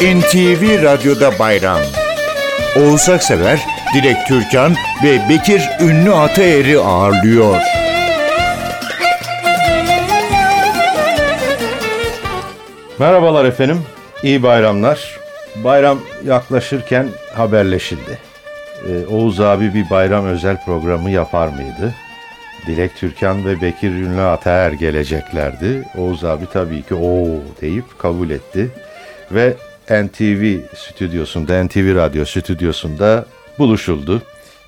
NTV Radyo'da bayram. Oğuz Aksever, Dilek Türkan ve Bekir Ünlü Ataer'i ağırlıyor. Merhabalar efendim, iyi bayramlar. Bayram yaklaşırken haberleşildi. Ee, Oğuz abi bir bayram özel programı yapar mıydı? Dilek Türkan ve Bekir Ünlü Ataer geleceklerdi. Oğuz abi tabii ki o deyip kabul etti. Ve NTV stüdyosunda, NTV Radyo stüdyosunda buluşuldu.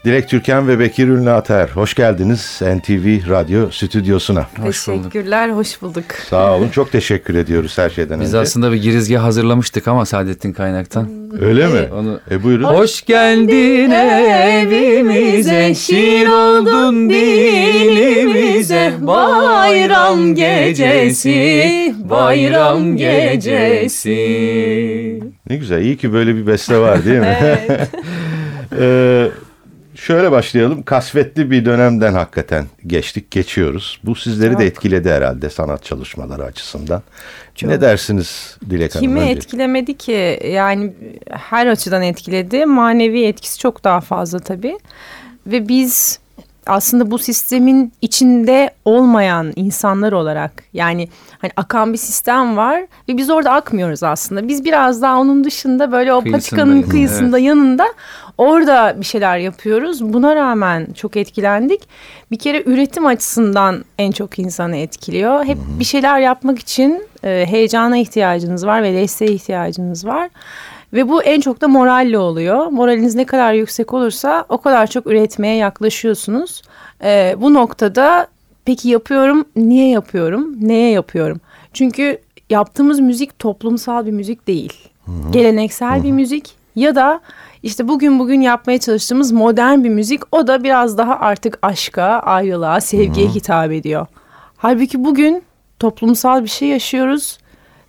Dilek Türkan ve Bekir Ünlü Ataer, hoş geldiniz NTV Radyo stüdyosuna. Hoş bulduk. Teşekkürler, hoş bulduk. Sağ olun, çok teşekkür ediyoruz her şeyden Biz önce. aslında bir girizgah hazırlamıştık ama Saadettin Kaynak'tan. Öyle mi? Onu E buyurun. Hoş geldin evimize, şiir oldun dilimize. Bayram gecesi, bayram gecesi. Ne güzel, iyi ki böyle bir beste var değil mi? Ee, şöyle başlayalım. Kasvetli bir dönemden hakikaten geçtik, geçiyoruz. Bu sizleri de etkiledi herhalde sanat çalışmaları açısından. Ne dersiniz Dilek Hanım? Kimi önce? etkilemedi ki? Yani her açıdan etkiledi. Manevi etkisi çok daha fazla tabii. Ve biz aslında bu sistemin içinde olmayan insanlar olarak yani hani akan bir sistem var ve biz orada akmıyoruz aslında. Biz biraz daha onun dışında böyle o patikanın kıyısında yanında orada bir şeyler yapıyoruz. Buna rağmen çok etkilendik. Bir kere üretim açısından en çok insanı etkiliyor. Hep bir şeyler yapmak için e, heyecana ihtiyacınız var ve desteğe ihtiyacınız var. Ve bu en çok da moralle oluyor. Moraliniz ne kadar yüksek olursa o kadar çok üretmeye yaklaşıyorsunuz. Ee, bu noktada peki yapıyorum, niye yapıyorum, neye yapıyorum? Çünkü yaptığımız müzik toplumsal bir müzik değil. Geleneksel bir müzik ya da işte bugün bugün yapmaya çalıştığımız modern bir müzik. O da biraz daha artık aşka, ayrılığa, sevgiye hitap ediyor. Halbuki bugün toplumsal bir şey yaşıyoruz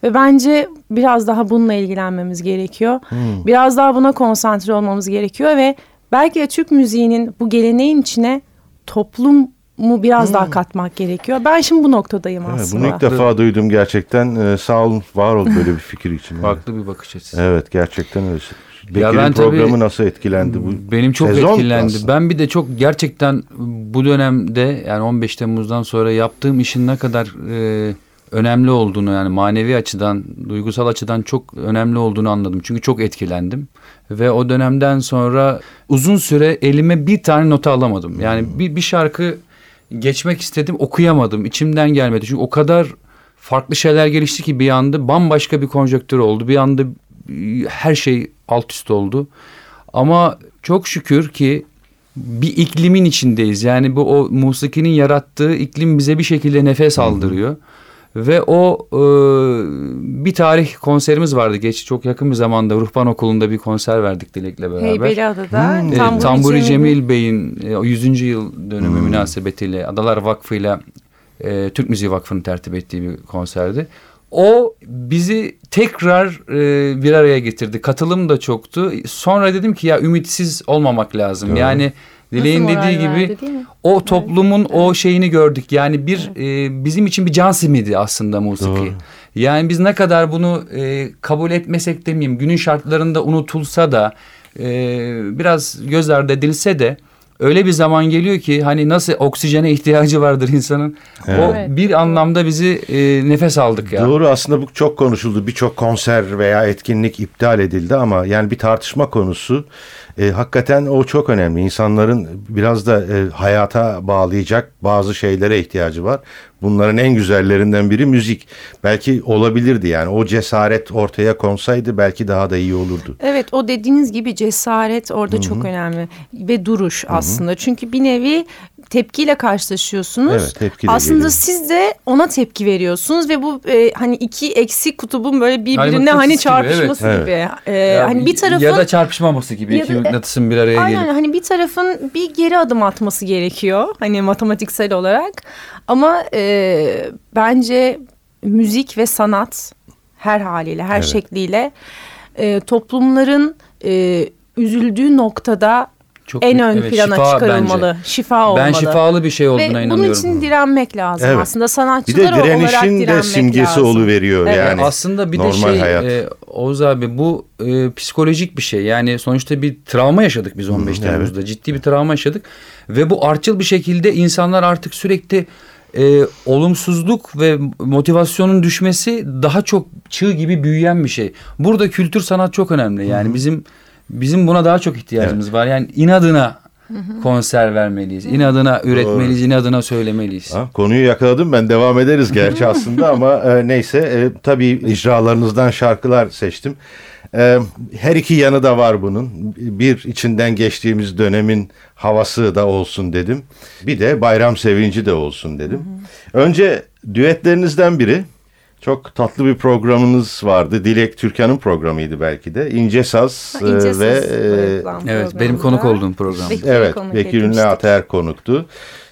ve bence biraz daha bununla ilgilenmemiz gerekiyor. Biraz daha buna konsantre olmamız gerekiyor ve belki de Türk müziğinin bu geleneğin içine toplumu biraz daha katmak gerekiyor. Ben şimdi bu noktadayım Evet, aslında. bunu ilk defa duydum gerçekten. Ee, sağ olun, var ol böyle bir fikir için. Farklı bir bakış açısı. Evet, gerçekten öyle. Bekir'in Ya ben tabii- programı nasıl etkilendi? Bu Benim çok sezon etkilendi. aslında. Ben bir de çok gerçekten bu dönemde yani 15 Temmuz'dan sonra yaptığım işin ne kadar e, önemli olduğunu yani manevi açıdan, duygusal açıdan çok önemli olduğunu anladım. Çünkü çok etkilendim. Ve o dönemden sonra uzun süre elime bir tane nota alamadım. Yani bir, bir şarkı geçmek istedim okuyamadım. İçimden gelmedi. Çünkü o kadar farklı şeyler gelişti ki bir anda bambaşka bir konjöktür oldu. Bir anda e, her şey alt üst oldu. Ama çok şükür ki bir iklimin içindeyiz. Yani bu o musikinin yarattığı iklim bize bir şekilde nefes aldırıyor. Ve o e, bir tarih konserimiz vardı. Geç çok yakın bir zamanda Ruhban Okulu'nda bir konser verdik Dilek'le beraber. Heybeliada'da Hmm. E, Tamburi, Tamburi Cemil. Cemil Bey'in e, o 100. yıl dönümü münasebetiyle Adalar Vakfı'yla e, Türk Müziği Vakfı'nın tertip ettiği bir konserdi. O bizi tekrar e, bir araya getirdi. Katılım da çoktu. Sonra dedim ki ya ümitsiz olmamak lazım. Doğru. Yani Dileğin dediği gibi verdi, o toplumun o şeyini gördük. Yani bir e, bizim için bir can simidi aslında musiki. Doğru. Yani biz ne kadar bunu e, kabul etmesek demeyeyim günün şartlarında unutulsa da e, biraz göz ardı edilse de öyle bir zaman geliyor ki hani nasıl oksijene ihtiyacı vardır insanın. Evet. O bir anlamda bizi e, nefes aldık ya. Doğru aslında bu çok konuşuldu. Birçok konser veya etkinlik iptal edildi ama yani bir tartışma konusu. E, hakikaten o çok önemli. İnsanların biraz da e, hayata bağlayacak bazı şeylere ihtiyacı var. Bunların en güzellerinden biri müzik. Belki olabilirdi yani o cesaret ortaya konsaydı belki daha da iyi olurdu. Evet o dediğiniz gibi cesaret orada çok önemli ve duruş aslında. Çünkü bir nevi tepkiyle karşılaşıyorsunuz. Evet, tepki de Aslında geliyor. siz de ona tepki veriyorsunuz ve bu e, hani iki eksik kutubun böyle birbirine mıknatıs hani gibi, çarpışması evet. gibi. E, Ya, hani bir tarafın ya da çarpışmaması gibi Ya iki da- mıknatısın bir araya Aynen gelip. hani bir tarafın bir geri adım atması gerekiyor hani matematiksel olarak ama e, bence müzik ve sanat her haliyle her Evet. şekliyle e, toplumların e, üzüldüğü noktada Çok en ön evet, plana şifa çıkarılmalı. bence. Şifa olmalı. Ben şifalı bir şey olduğuna Ve bunun inanıyorum. için direnmek lazım Evet. aslında. Bir Sanatçılar de olarak direnişin de simgesi lazım. oluveriyor Evet. yani. Aslında bir de normal şey hayat. e, Oğuz abi bu e, psikolojik bir şey. Yani sonuçta bir travma yaşadık biz 15 evet. Temmuz'da. Ciddi bir travma yaşadık. Ve bu artçıl bir şekilde insanlar artık sürekli e, olumsuzluk ve motivasyonun düşmesi daha çok çığ gibi büyüyen bir şey. Burada kültür sanat çok önemli. Yani bizim bizim buna daha çok ihtiyacımız var. Yani inadına konser vermeliyiz. İnadına üretmeliyiz, inadına söylemeliyiz. Ha, konuyu yakaladım ben devam ederiz gerçi aslında ama e, neyse e, tabii icralarınızdan şarkılar seçtim. E, her iki yanı da var bunun. Bir içinden geçtiğimiz dönemin havası da olsun dedim. Bir de bayram sevinci de olsun dedim. Önce düetlerinizden biri çok tatlı bir programınız vardı. Dilek Türkan'ın programıydı belki de. İnce Saz Ha, İnce e, Saz ve evet, e, Evet, benim konuk olduğum program. Bekir'i Evet, konuk Bekir Ünlü. Ataer konuktu.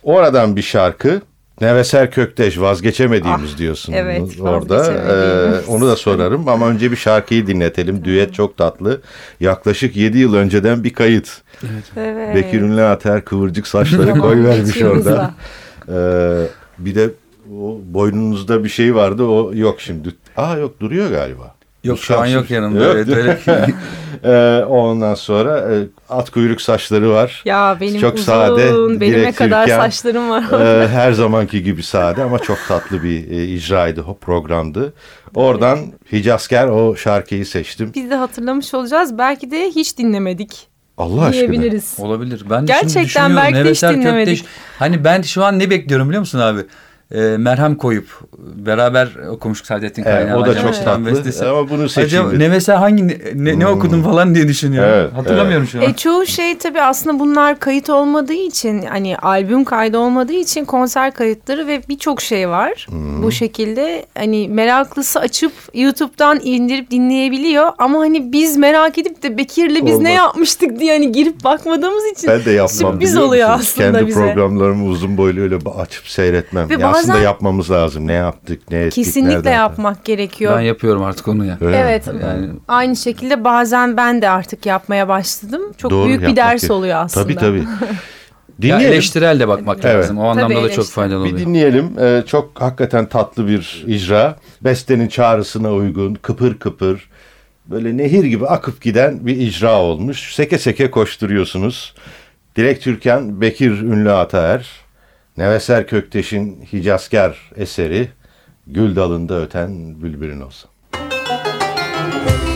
Oradan bir şarkı. Neveser Kökteş vazgeçemediğimiz Ah, diyorsun evet, orada. Ee, onu da sorarım ama önce bir şarkıyı dinletelim. Düet çok tatlı. Yaklaşık 7 yıl önceden bir kayıt. Evet. Bekir Ünlü Ataer kıvırcık saçları koyvermiş orada. da. Ee, bir de o boynunuzda bir şey vardı o yok şimdi. Aa yok duruyor galiba. Yok Bu şu an yok yanımda. Yok. Evet, öyle. Ee, ondan sonra e, at kuyruk saçları var. Ya benim Çok uzun, sade, benime kadar Türkan. saçlarım var. Ee, her zamanki gibi sade ama çok tatlı bir e, icraydı, o programdı. Oradan Hicazker o şarkıyı seçtim. Biz de hatırlamış olacağız. Belki de hiç dinlemedik Allah aşkına. diyebiliriz. Olabilir. Ben de Gerçekten şimdi belki de hiç dinlemedik. Kökteş. Hani ben şu an ne bekliyorum biliyor musun abi? Ee, merhem koyup beraber okumuştuk Saadettin Evet, Kaynağı. o da Acaba çok tatlı bestesi. ama bunu Acaba seçeyim. ne mesela hangi ne, ne, ne okudum falan diye düşünüyorum. Evet, Hatırlamıyorum şu an. E, çoğu şey tabii aslında bunlar kayıt olmadığı için hani albüm kaydı olmadığı için konser kayıtları ve birçok şey var. Bu şekilde hani meraklısı açıp YouTube'dan indirip dinleyebiliyor ama hani biz merak edip de Bekir'le biz Olmaz. ne yapmıştık diye hani girip bakmadığımız için Ben de yapmam sürpriz oluyor musun? aslında Kendi bize. programlarımı uzun boylu öyle açıp seyretmem. Ve Ya aslında bazen- yapmamız lazım. Ne yaptık, ne ettik, Kesinlikle nereden- yapmak gerekiyor. Ben yapıyorum artık onu ya. Öyle mi? Evet. Yani Aynı şekilde bazen ben de artık yapmaya başladım. Çok Doğru, büyük bir ders gerek. oluyor aslında. Tabii tabii. ya Dinleyelim. eleştirel de bakmak Evet. lazım. O anlamda da çok faydalı Bir oluyor. dinleyelim. Ee, çok hakikaten tatlı bir icra. Bestenin çağrısına uygun, kıpır kıpır, böyle nehir gibi akıp giden bir icra olmuş. Seke seke koşturuyorsunuz. Dilek Türkan, Bekir Ünlü Ataer, Neveser Kökteş'in Hicazkar eseri Gül dalında öten bülbülün olsa. Gül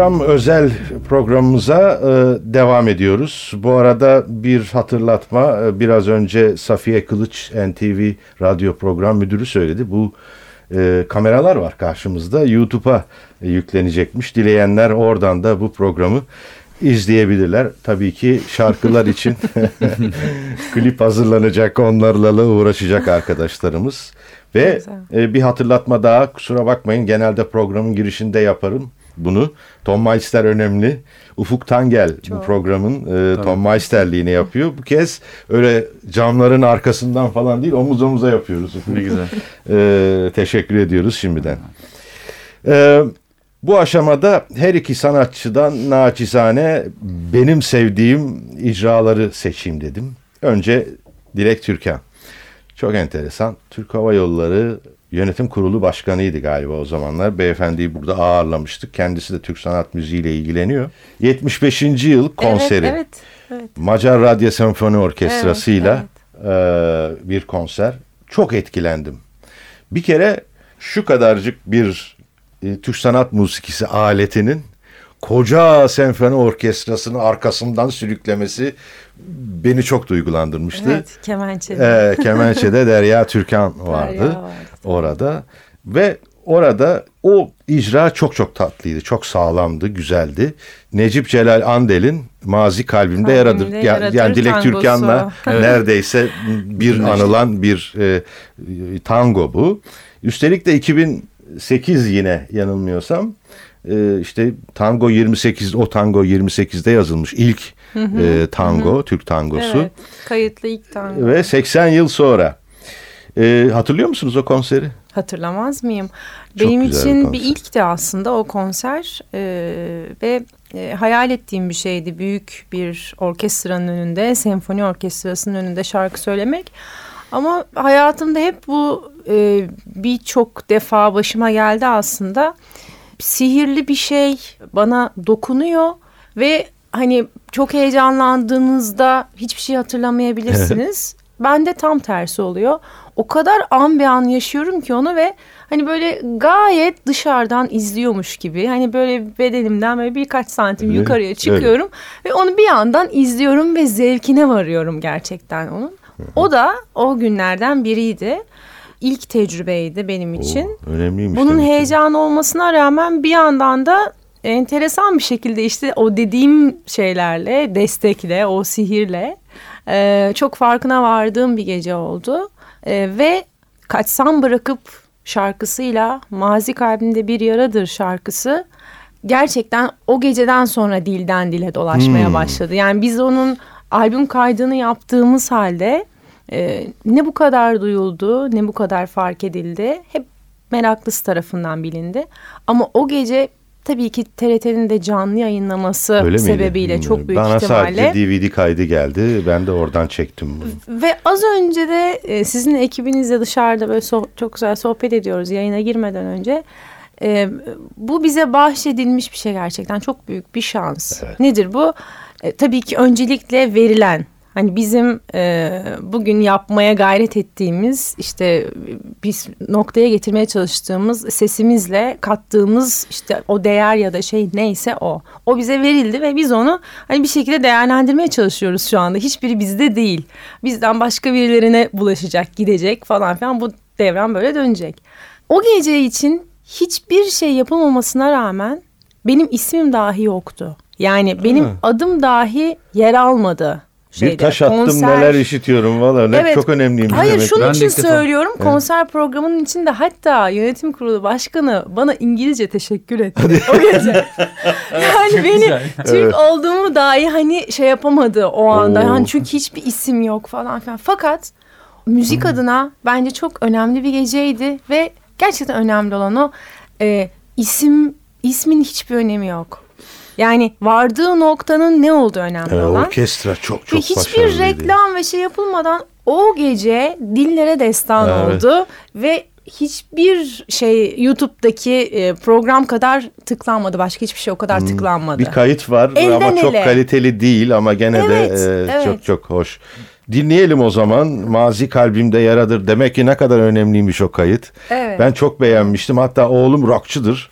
bayram özel programımıza e, devam ediyoruz. Bu arada bir hatırlatma. e, biraz önce Safiye Kılıç NTV Radyo Program Müdürü söyledi. Bu e, kameralar var karşımızda. YouTube'a yüklenecekmiş. Dileyenler oradan da bu programı izleyebilirler. Tabii ki şarkılar için klip hazırlanacak, onlarla uğraşacak arkadaşlarımız. Ve e, bir hatırlatma daha kusura bakmayın genelde programın girişinde yaparım bunu. Tom Meister önemli. Ufuk Tangel bu Çok. programın e, Tom Meisterliğini yapıyor. Bu kez öyle camların arkasından falan değil omuz omuza yapıyoruz. Ne güzel. E, teşekkür ediyoruz şimdiden. E, bu aşamada her iki sanatçıdan naçizane benim sevdiğim icraları seçeyim dedim. Önce Dilek Türkan. Çok enteresan. Türk Hava Yolları Yönetim Kurulu Başkanıydı galiba o zamanlar. Beyefendiyi burada ağırlamıştık. Kendisi de Türk sanat müziğiyle ilgileniyor. 75. yıl konseri. Evet, evet. evet. Macar Radyo Senfoni Orkestrası'yla Evet, e, bir konser. Çok etkilendim. Bir kere şu kadarcık bir e, Türk sanat musikisi aletinin koca senfoni orkestrasının arkasından sürüklemesi beni çok duygulandırmıştı. Evet, kemençeli. Ee, Kemençe'de Derya Türkan vardı, vardı, orada ve orada o icra çok çok tatlıydı, çok sağlamdı, güzeldi. Necip Celal Andel'in Mazi Kalbimde, Kalbimde Yaradır. Ya- Yaradır yani Dilek tangosu. Türkan'la neredeyse bir anılan bir e, tango bu. Üstelik de 2008 yine yanılmıyorsam e, işte tango 28 o tango 28'de yazılmış ilk e, tango Türk tangosu. Evet, kayıtlı ilk tango. Ve 80 yıl sonra. Ee, hatırlıyor musunuz o konseri? Hatırlamaz mıyım? Çok Benim bir için konser. bir ilkti aslında o konser Ee, ve e, hayal ettiğim bir şeydi. Büyük bir orkestranın önünde, senfoni orkestrasının önünde şarkı söylemek. Ama hayatımda hep bu e, birçok defa başıma geldi aslında. Sihirli bir şey bana dokunuyor ve hani çok heyecanlandığınızda hiçbir şey hatırlamayabilirsiniz. Ben de tam tersi oluyor. O kadar an be an yaşıyorum ki onu ve hani böyle gayet dışarıdan izliyormuş gibi. Hani böyle bedenimden böyle birkaç santim Evet, yukarıya çıkıyorum ve onu bir yandan izliyorum ve zevkine varıyorum gerçekten onun. O da o günlerden biriydi. İlk tecrübeydi benim için. Oo, önemliymiş. Bunun heyecanı olmasına rağmen bir yandan da enteresan bir şekilde işte o dediğim şeylerle, destekle, o sihirle e, çok farkına vardığım bir gece oldu. E, ve Kaçsam Bırakıp şarkısıyla Mazi Kalbimde Bir Yaradır şarkısı gerçekten o geceden sonra dilden dile dolaşmaya Hmm. başladı. Yani biz onun albüm kaydını yaptığımız halde e, ne bu kadar duyuldu, ne bu kadar fark edildi. Hep meraklısı tarafından bilindi. Ama o gece tabii ki TRT'nin de canlı yayınlaması Öyle miydi? sebebiyle Bilmiyorum. çok büyük Bana ihtimalle. sadece DVD kaydı geldi. Ben de oradan çektim bunu. Ve az önce de e, sizin ekibinizle dışarıda böyle so- çok güzel sohbet ediyoruz yayına girmeden önce. E, bu bize bahşedilmiş bir şey gerçekten çok büyük bir şans. Nedir bu? E, tabii ki öncelikle verilen. Hani bizim e, bugün yapmaya gayret ettiğimiz işte biz noktaya getirmeye çalıştığımız sesimizle kattığımız işte o değer ya da şey neyse o. O bize verildi ve biz onu hani bir şekilde değerlendirmeye çalışıyoruz şu anda. Hiçbiri bizde değil. Bizden başka birilerine bulaşacak, gidecek falan filan bu devran böyle dönecek. O gece için hiçbir şey yapılmamasına rağmen benim ismim dahi yoktu. Yani benim adım dahi yer almadı. Şeyde, bir taş attım konser- neler işitiyorum valla. Ne Evet. çok önemliymiş Hayır demek. şunun Ben de için söylüyorum konser programının içinde hatta yönetim kurulu başkanı bana İngilizce teşekkür etti o gece. yani beni güzel. Türk olduğumu dahi hani şey yapamadı o anda. Oo. Yani çünkü hiçbir isim yok falan filan. Fakat müzik adına bence çok önemli bir geceydi ve gerçekten önemli olan o e, isim ismin hiçbir önemi yok. Yani vardığı noktanın ne olduğu önemli Ee, olan. orkestra çok Ve çok hiçbir başarılıydı. reklam ve şey yapılmadan o gece dillere destan Evet. oldu ve hiçbir şey YouTube'daki e, program kadar tıklanmadı. Başka hiçbir şey o kadar tıklanmadı. Hmm. Bir kayıt var Elden ama çok ele. kaliteli değil ama gene Evet, de e, evet. çok çok hoş. Dinleyelim o zaman. Mazi kalbimde yaradır. Demek ki ne kadar önemliymiş o kayıt. Evet. Ben çok beğenmiştim. Hatta oğlum rockçıdır.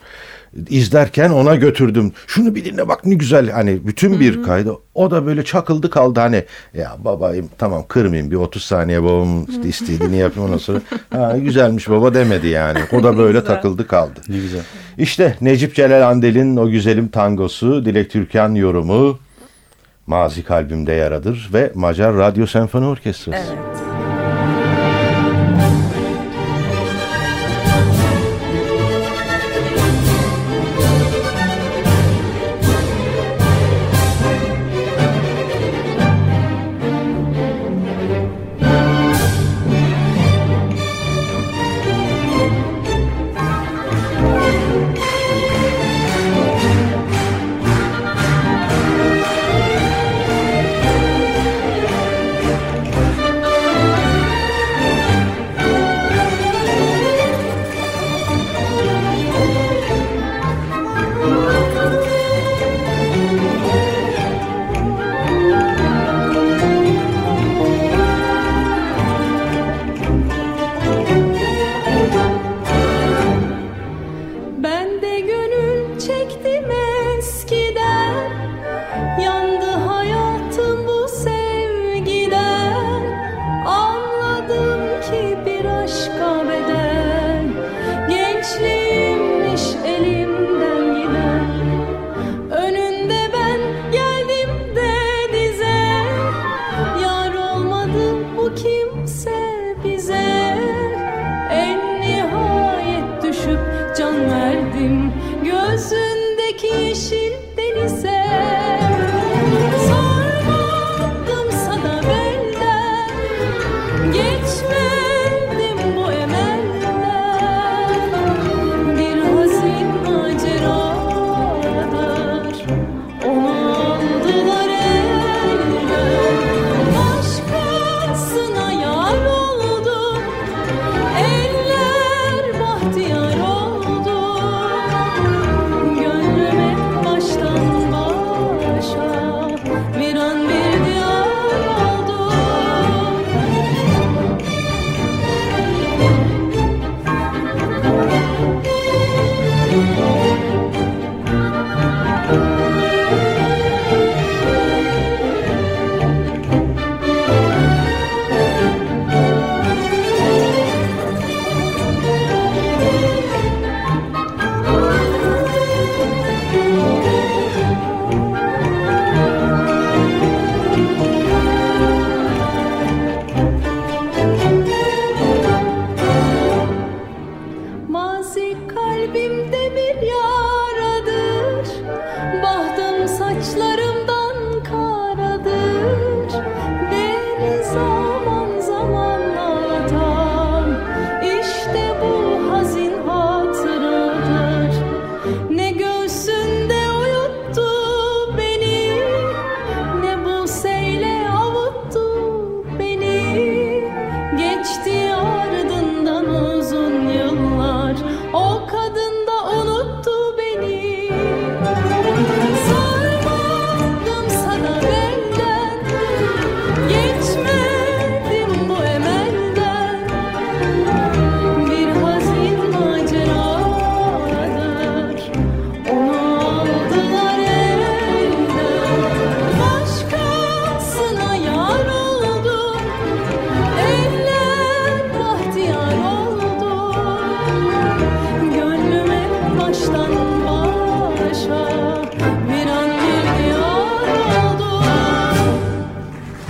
İzlerken ona götürdüm. Şunu bir dinle bak ne güzel hani bütün bir kaydı. O da böyle çakıldı kaldı hani ya babayım tamam kırmayayım bir 30 saniye işte istediğini yapayım ondan sonra ha güzelmiş baba demedi yani. O da böyle takıldı kaldı. Ne güzel. İşte Necip Celal Andel'in o güzelim tangosu, Dilek Türkan yorumu Mazi Kalbimde Yaradır ve Macar Radyo Senfoni Orkestrası. Evet.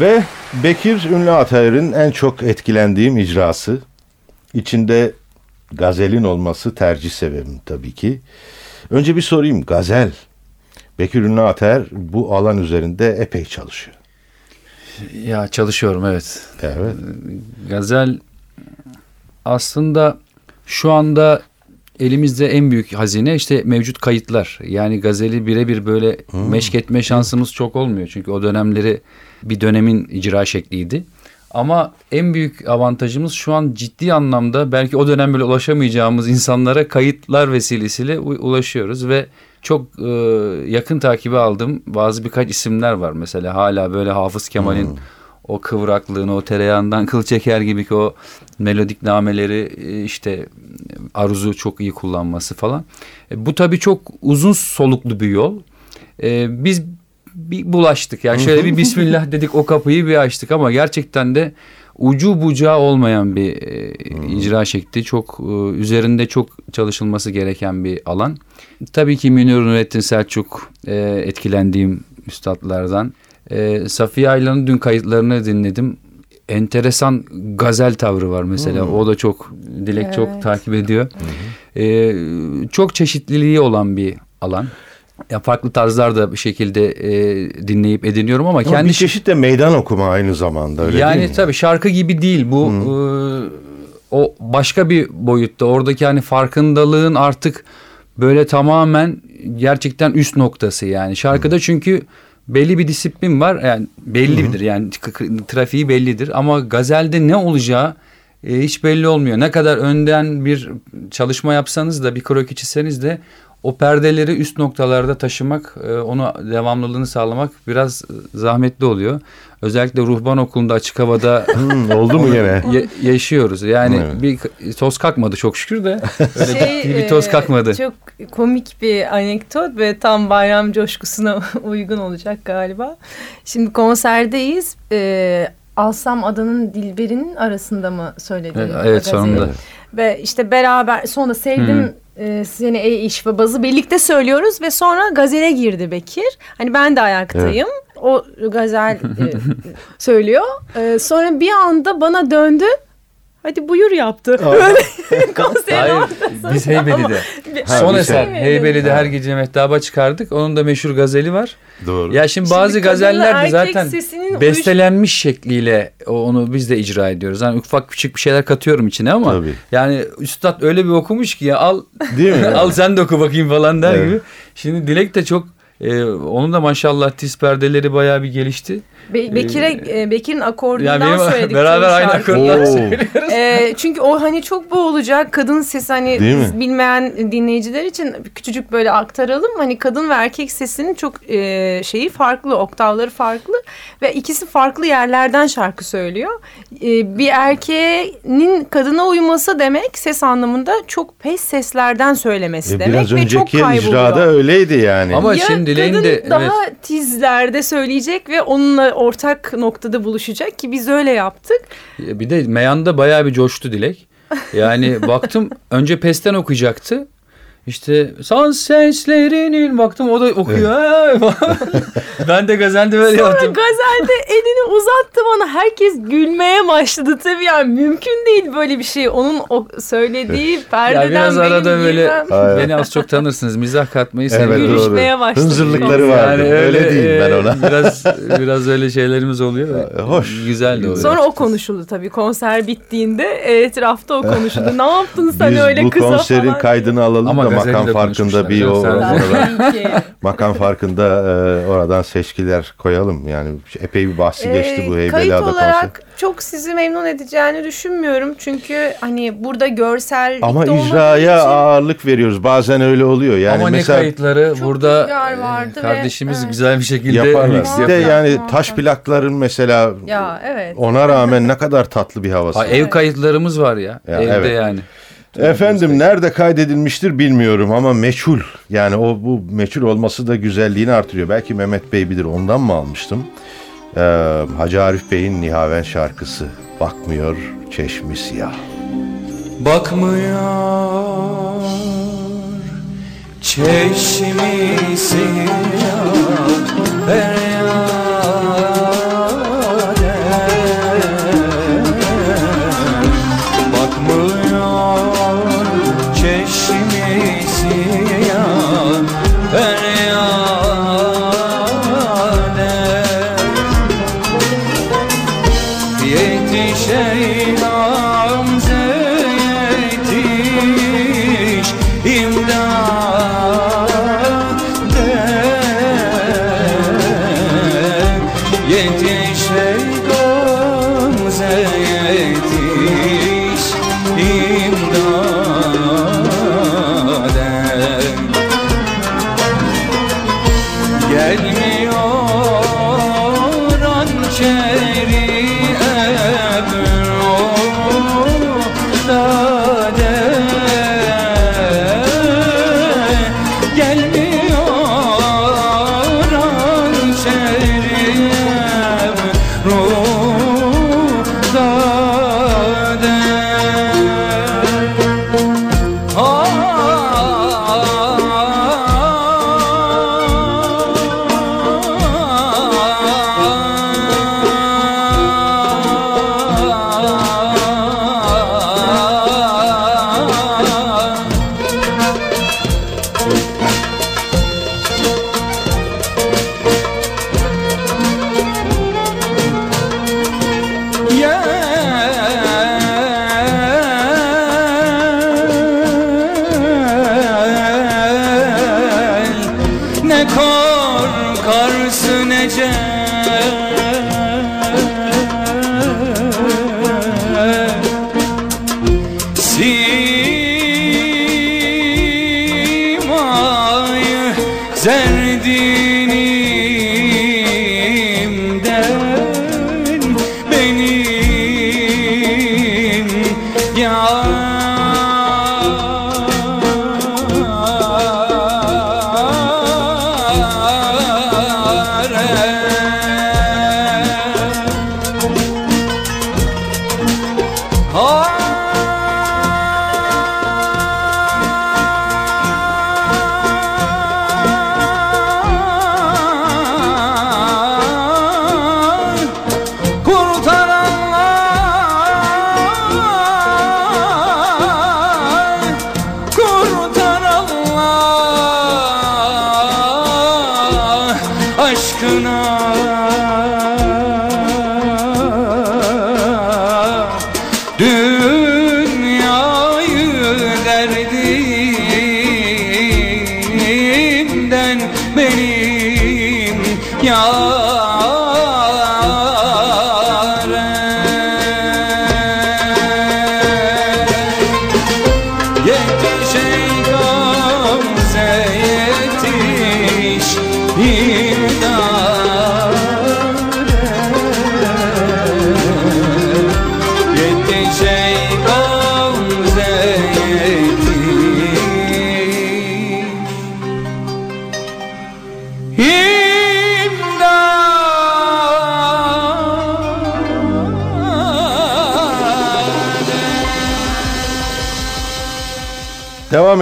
Ve Bekir Ünlü Atayır'ın en çok etkilendiğim icrası. İçinde gazelin olması tercih sebebim tabii ki. Önce bir sorayım gazel. Bekir Ünlü Atayır bu alan üzerinde epey çalışıyor. Ya çalışıyorum evet. Evet. Gazel aslında şu anda elimizde en büyük hazine işte mevcut kayıtlar. Yani gazeli birebir böyle meşk etme şansımız çok olmuyor. Çünkü o dönemleri bir dönemin icra şekliydi. Ama en büyük avantajımız şu an ciddi anlamda belki o dönem böyle ulaşamayacağımız insanlara kayıtlar vesilesiyle ulaşıyoruz ve çok e, yakın takibi aldığım bazı birkaç isimler var. Mesela hala böyle Hafız Kemal'in o kıvraklığını, o tereyağından kıl çeker gibi ki o melodik nameleri e, işte aruzu çok iyi kullanması falan. E, bu tabii çok uzun soluklu bir yol. E, biz bir bulaştık yani şöyle bir bismillah dedik o kapıyı bir açtık ama gerçekten de ucu bucağı olmayan bir e, icra şekli çok e, üzerinde çok çalışılması gereken bir alan. Tabii ki Münir Nurettin Selçuk e, etkilendiğim üstadlardan. E, Safiye Aylan'ın dün kayıtlarını dinledim. Enteresan gazel tavrı var mesela. O da çok Dilek çok Evet. takip ediyor. E, çok çeşitliliği olan bir alan. Ya farklı tarzlar da bir şekilde e, dinleyip ediniyorum ama, Ama kendi bir çeşit de meydan okuma aynı zamanda öyle yani değil mi? tabii şarkı gibi değil bu e, o başka bir boyutta oradaki hani farkındalığın artık böyle tamamen gerçekten üst noktası yani. Şarkıda çünkü belli bir disiplin var yani bellidir yani k- k- trafiği bellidir ama gazelde ne olacağı e, hiç belli olmuyor. Ne kadar önden bir çalışma yapsanız da bir kroki çizseniz de o perdeleri üst noktalarda taşımak, e, onu devamlılığını sağlamak biraz e, zahmetli oluyor. Özellikle ruhban okulunda açık havada Hmm, oldu mu gene? ya- yaşıyoruz. Yani Evet. bir toz kalkmadı çok şükür de. Öyle Şey, ciddi bir toz e, kalkmadı. Çok komik bir anekdot ve tam bayram coşkusuna uygun olacak galiba. Şimdi konserdeyiz. E, Alsam Adanın Dilberi'nin arasında mı söyledi? Evet, evet, sonunda. Ve işte beraber sonra sevdim e, seni ey iş ve bazı birlikte söylüyoruz ve sonra gazele girdi Bekir. Hani ben de ayaktayım. O gazel e, söylüyor. E, sonra bir anda bana döndü. Hadi buyur yaptı. Böyle konserin Hayır ortasında. biz Heybeli'de. Bir- Son eser Heybeli'de. Heybeli'de her gece mehtaba çıkardık. Onun da meşhur gazeli var. Doğru. Ya şimdi Şimdi bazı kadınla gazeller de zaten sesinin uyuş- bestelenmiş şekliyle onu biz de icra ediyoruz. Hani ufak küçük bir şeyler katıyorum içine ama Tabii. yani üstad öyle bir okumuş ki ya al Değil mi? al sen de oku bakayım falan der Evet. gibi. Şimdi Dilek de çok e, onun da maşallah tiz perdeleri bayağı bir gelişti. Be- Bekir'e e, Bekir'in akordundan Yani benim söyledik. beraber aynı Oo. söylüyoruz. E, çünkü o hani çok boğulacak kadın sesi hani bilmeyen dinleyiciler için küçücük böyle aktaralım. Hani kadın ve erkek sesinin çok e, şeyi farklı, oktavları farklı ve ikisi farklı yerlerden şarkı söylüyor. E, bir erkeğin kadına uyması demek ses anlamında çok pes seslerden söylemesi E, demek biraz ve çok önceki kayboluyor. icrada öyleydi yani. Ama ya şimdi Dileğin kadın de daha evet. tizlerde söyleyecek ve onunla ortak noktada buluşacak ki biz öyle yaptık. Bir de meyanda bayağı bir coştu Dilek. Yani baktım önce pesten okuyacaktı. İşte son seslerinin baktım o da okuyor. ben de gazelde böyle Sonra yaptım. gazelde elini uzattı bana. Herkes gülmeye başladı tabii yani mümkün değil böyle bir şey. Onun o söylediği Ya perdeden biraz benim arada böyle girmem Ay. beni az çok tanırsınız. Mizah katmayı Evet seviyorum. doğru. Gülüşmeye başladı. Hınzırlıkları vardı. öyle, diyeyim ben ona. Biraz biraz öyle şeylerimiz oluyor. Hoş. Güzel de oluyor. Sonra o konuşuldu tabii konser bittiğinde etrafta o konuşuldu. Ne yaptın sen Biz öyle bu kısa konserin falan. kaydını alalım Ama da makam farkında bir o oradan, makam farkında e, oradan seçkiler koyalım. Yani epey bir bahsi geçti bu Ee, Heybeliada Kayıt konseri. olarak çok sizi memnun edeceğini düşünmüyorum. Çünkü hani burada görsel Ama icraya ağırlık veriyoruz. Bazen öyle oluyor. Yani Ama mesela ne kayıtları Çok burada rüzgar vardı ve- kardeşimiz evet. güzel bir şekilde yaparlar. mix Bir de yapıyor. yani taş plakların mesela Ya evet. ona rağmen ne kadar tatlı bir havası. Ha, ev kayıtlarımız var ya, Ya, evde evet. yani. Efendim nerede kaydedilmiştir bilmiyorum ama meçhul. Yani o bu meçhul olması da güzelliğini artırıyor. Belki Mehmet Bey bilir ondan mı almıştım? Ee, Hacı Arif Bey'in Nihaven şarkısı. Bakmıyor çeşmi siyah. Bakmıyor çeşmi siyah feryade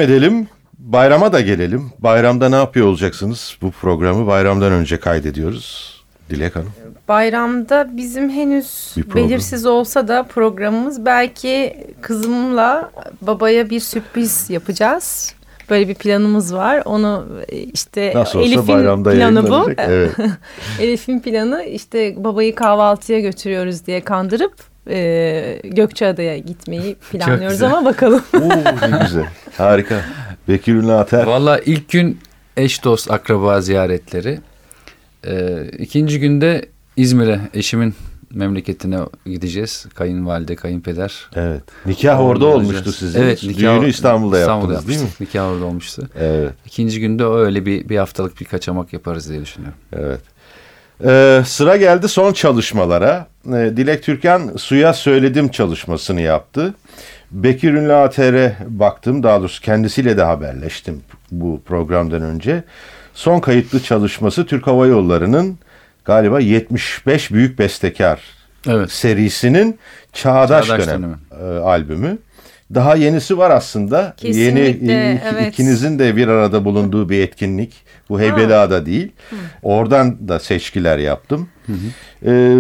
edelim. Bayrama da gelelim. Bayramda ne yapıyor olacaksınız? Bu programı bayramdan önce kaydediyoruz. Dilek Hanım. Bayramda bizim henüz belirsiz olsa da programımız belki kızımla babaya bir sürpriz yapacağız. Böyle bir planımız var. Onu e, işte Nasıl olsa Elif'in bayramda planı bu. Evet. Elif'in planı işte babayı kahvaltıya götürüyoruz diye kandırıp e, Gökçeada'ya gitmeyi planlıyoruz ama bakalım. Oo, ne güzel. Harika. Bekir Ünlü Ater. Valla ilk gün eş dost akraba ziyaretleri. Ee, ikinci günde İzmir'e eşimin memleketine gideceğiz. Kayınvalide, kayınpeder. Evet. Nikah orada olacağız. olmuştu sizin. Evet. Düğünü İstanbul'da yaptınız yapmıştık. değil mi? Nikah orada olmuştu. Evet. İkinci günde öyle bir, bir haftalık bir kaçamak yaparız diye düşünüyorum. Evet. Ee, sıra geldi son çalışmalara. Ee, Dilek Türkan Suya Söyledim çalışmasını yaptı. Bekir Ünlü ATR'e baktım. Daha doğrusu kendisiyle de haberleştim bu programdan önce. Son kayıtlı çalışması Türk Hava Yolları'nın galiba 75 büyük bestekar Evet. serisinin Çağdaş, Çağdaş Dönem Dönemi. e, albümü. Daha yenisi var aslında. Kesinlikle, Yeni ik- evet. ikinizin de bir arada bulunduğu bir etkinlik. Bu Heybeliada'da değil. Oradan da seçkiler yaptım. E,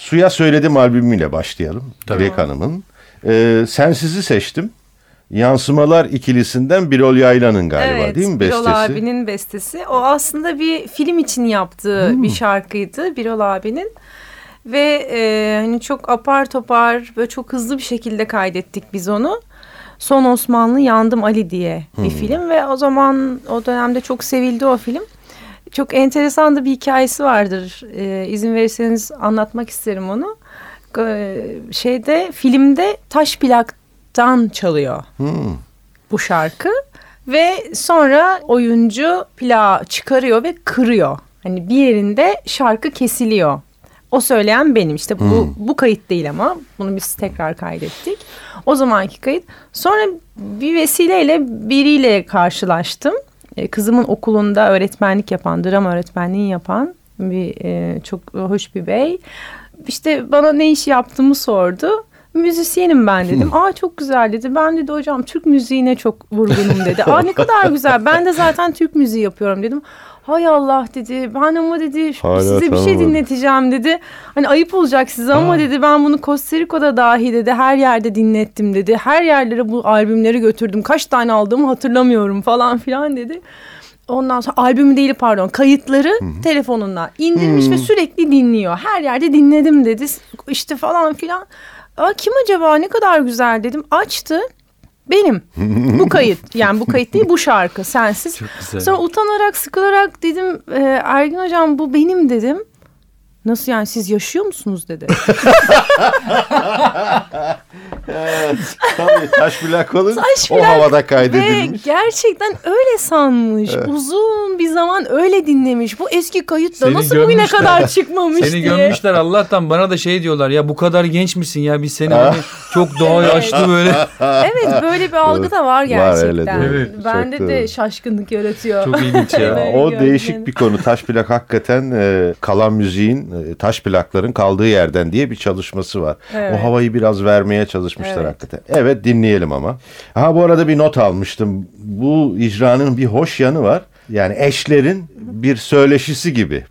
Suya Söyledim albümüyle başlayalım. Dilek Hanım'ın. E, Sensiz'i seçtim. Yansımalar ikilisinden Birol Yaylan'ın galiba evet, değil mi Birol bestesi? abinin bestesi. O aslında bir film için yaptığı Hmm. bir şarkıydı Birol abinin. Ve e, hani çok apar topar ve çok hızlı bir şekilde kaydettik biz onu. Son Osmanlı Yandım Ali diye bir Hmm. film ve o zaman o dönemde çok sevildi o film. Çok enteresan da bir hikayesi vardır. E, izin verirseniz anlatmak isterim onu. E, şeyde filmde taş plaktan çalıyor Hmm. bu şarkı ve sonra oyuncu plağı çıkarıyor ve kırıyor. Hani bir yerinde şarkı kesiliyor. O söyleyen benim. İşte bu bu kayıt değil ama bunu biz tekrar kaydettik. O zamanki kayıt. Sonra bir vesileyle biriyle karşılaştım. E, Kızımın okulunda öğretmenlik yapan, drama öğretmenliği yapan bir e, çok hoş bir bey. İşte bana ne iş yaptığımı sordu. Müzisyenim ben dedim. Aa çok güzel dedi. Ben dedi hocam Türk müziğine çok vurgunum dedi. Aa ne kadar güzel. Ben de zaten Türk müziği yapıyorum dedim. Hay Allah dedi. Ben ama dedi Hala size bir şey dinleteceğim dedi. Hani ayıp olacak size ama dedi ben bunu Costa Rica'da dahi dedi. Her yerde dinlettim dedi. Her yerlere bu albümleri götürdüm. Kaç tane aldığımı hatırlamıyorum falan filan dedi. Ondan sonra albümü değil pardon kayıtları telefonuna indirmiş ve sürekli dinliyor. Her yerde dinledim dedi. İşte falan filan. Aa, kim acaba ne kadar güzel dedim. Açtı. Benim. Bu kayıt. Yani bu kayıt değil bu şarkı sensiz. Çok güzel. Sonra utanarak sıkılarak dedim e, Ergin hocam bu benim dedim. Nasıl yani siz yaşıyor musunuz dedi. Tabii taş plak olunca Taş o plak havada Ve kaydedilmiş. gerçekten öyle sanmış. Uzun bir zaman öyle dinlemiş. Bu eski kayıt da Seni nasıl bugüne kadar çıkmamış Seni diye. görmüşler Allah'tan bana da şey diyorlar ya bu kadar genç misin ya biz seni hani çok doğa yaşlı böyle. Evet böyle bir algı da var Var, öyle gerçekten. değil mi? Evet, Bende de doğru. şaşkınlık yaratıyor. Çok ilginç ya. Evet. O değişik bir konu. Taş plak hakikaten e, kalan müziğin e, taş plakların kaldığı yerden diye bir çalışması var. Evet. O havayı biraz vermeye çalışmışlar Evet. hakikaten. Evet dinleyelim ama. Ha bu arada bir not almıştım. Bu icranın bir hoş yanı var. Yani eşlerin bir söyleşisi gibi.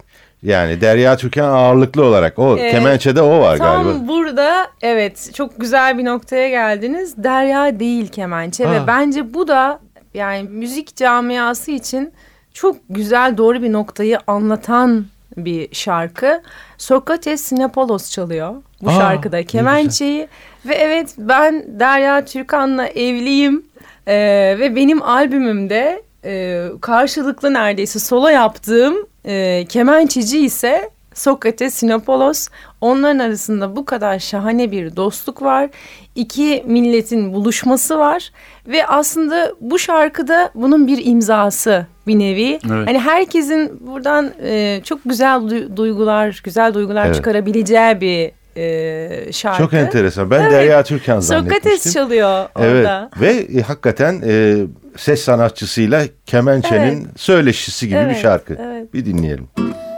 Yani Derya Türkan ağırlıklı olarak o Evet. kemençede o var Tam galiba. burada evet çok güzel bir noktaya geldiniz. Derya değil kemençe Ha. ve bence bu da yani müzik camiası için çok güzel doğru bir noktayı anlatan bir şarkı. Sokrates Sinepolos çalıyor bu Aa, şarkıda kemençeyi ve evet ben Derya Türkan'la evliyim Ee, ve benim albümümde e, karşılıklı neredeyse solo yaptığım e, kemençeci ise Sokrates Sinopolos. Onların arasında bu kadar şahane bir dostluk var. İki milletin buluşması var ve aslında bu şarkıda bunun bir imzası bir nevi. Evet. Hani herkesin buradan e, çok güzel du- duygular, güzel duygular Evet. çıkarabileceği bir e, şarkı. Çok enteresan. Ben Evet. Derya Türkan zannetmiştim. Sokrates çalıyor Evet orada. ve e, hakikaten e, ses sanatçısıyla kemençenin söyleşisi gibi bir Evet, şarkı. evet. Bir dinleyelim. uzaklara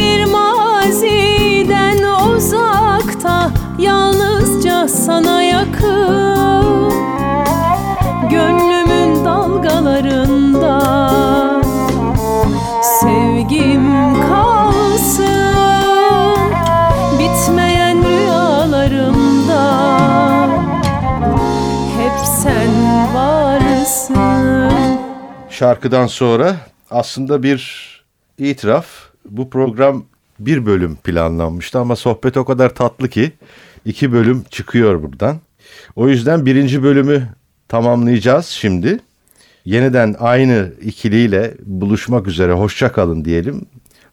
bir maziden uzakta Yalnızca sana yakın. Gönlümün dalgalarında Sevgim kalsın. Bitmeyen rüyalarımda Hep sen varsın. Şarkıdan sonra aslında bir itiraf. Bu program bir bölüm planlanmıştı ama sohbet o kadar tatlı ki iki bölüm çıkıyor buradan. O yüzden birinci bölümü tamamlayacağız şimdi. Yeniden aynı ikiliyle buluşmak üzere hoşça kalın diyelim.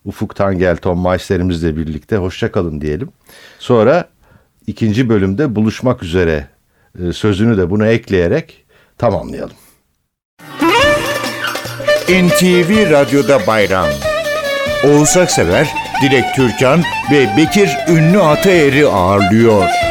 Ufuk Tangel, Tom Meister'imizle birlikte hoşça kalın diyelim. Sonra ikinci bölümde buluşmak üzere e, sözünü de buna ekleyerek tamamlayalım. NTV Radyo'da bayram. Oğuz Aksever, Dilek Türkan ve Bekir Ünlü Ataer'i ağırlıyor.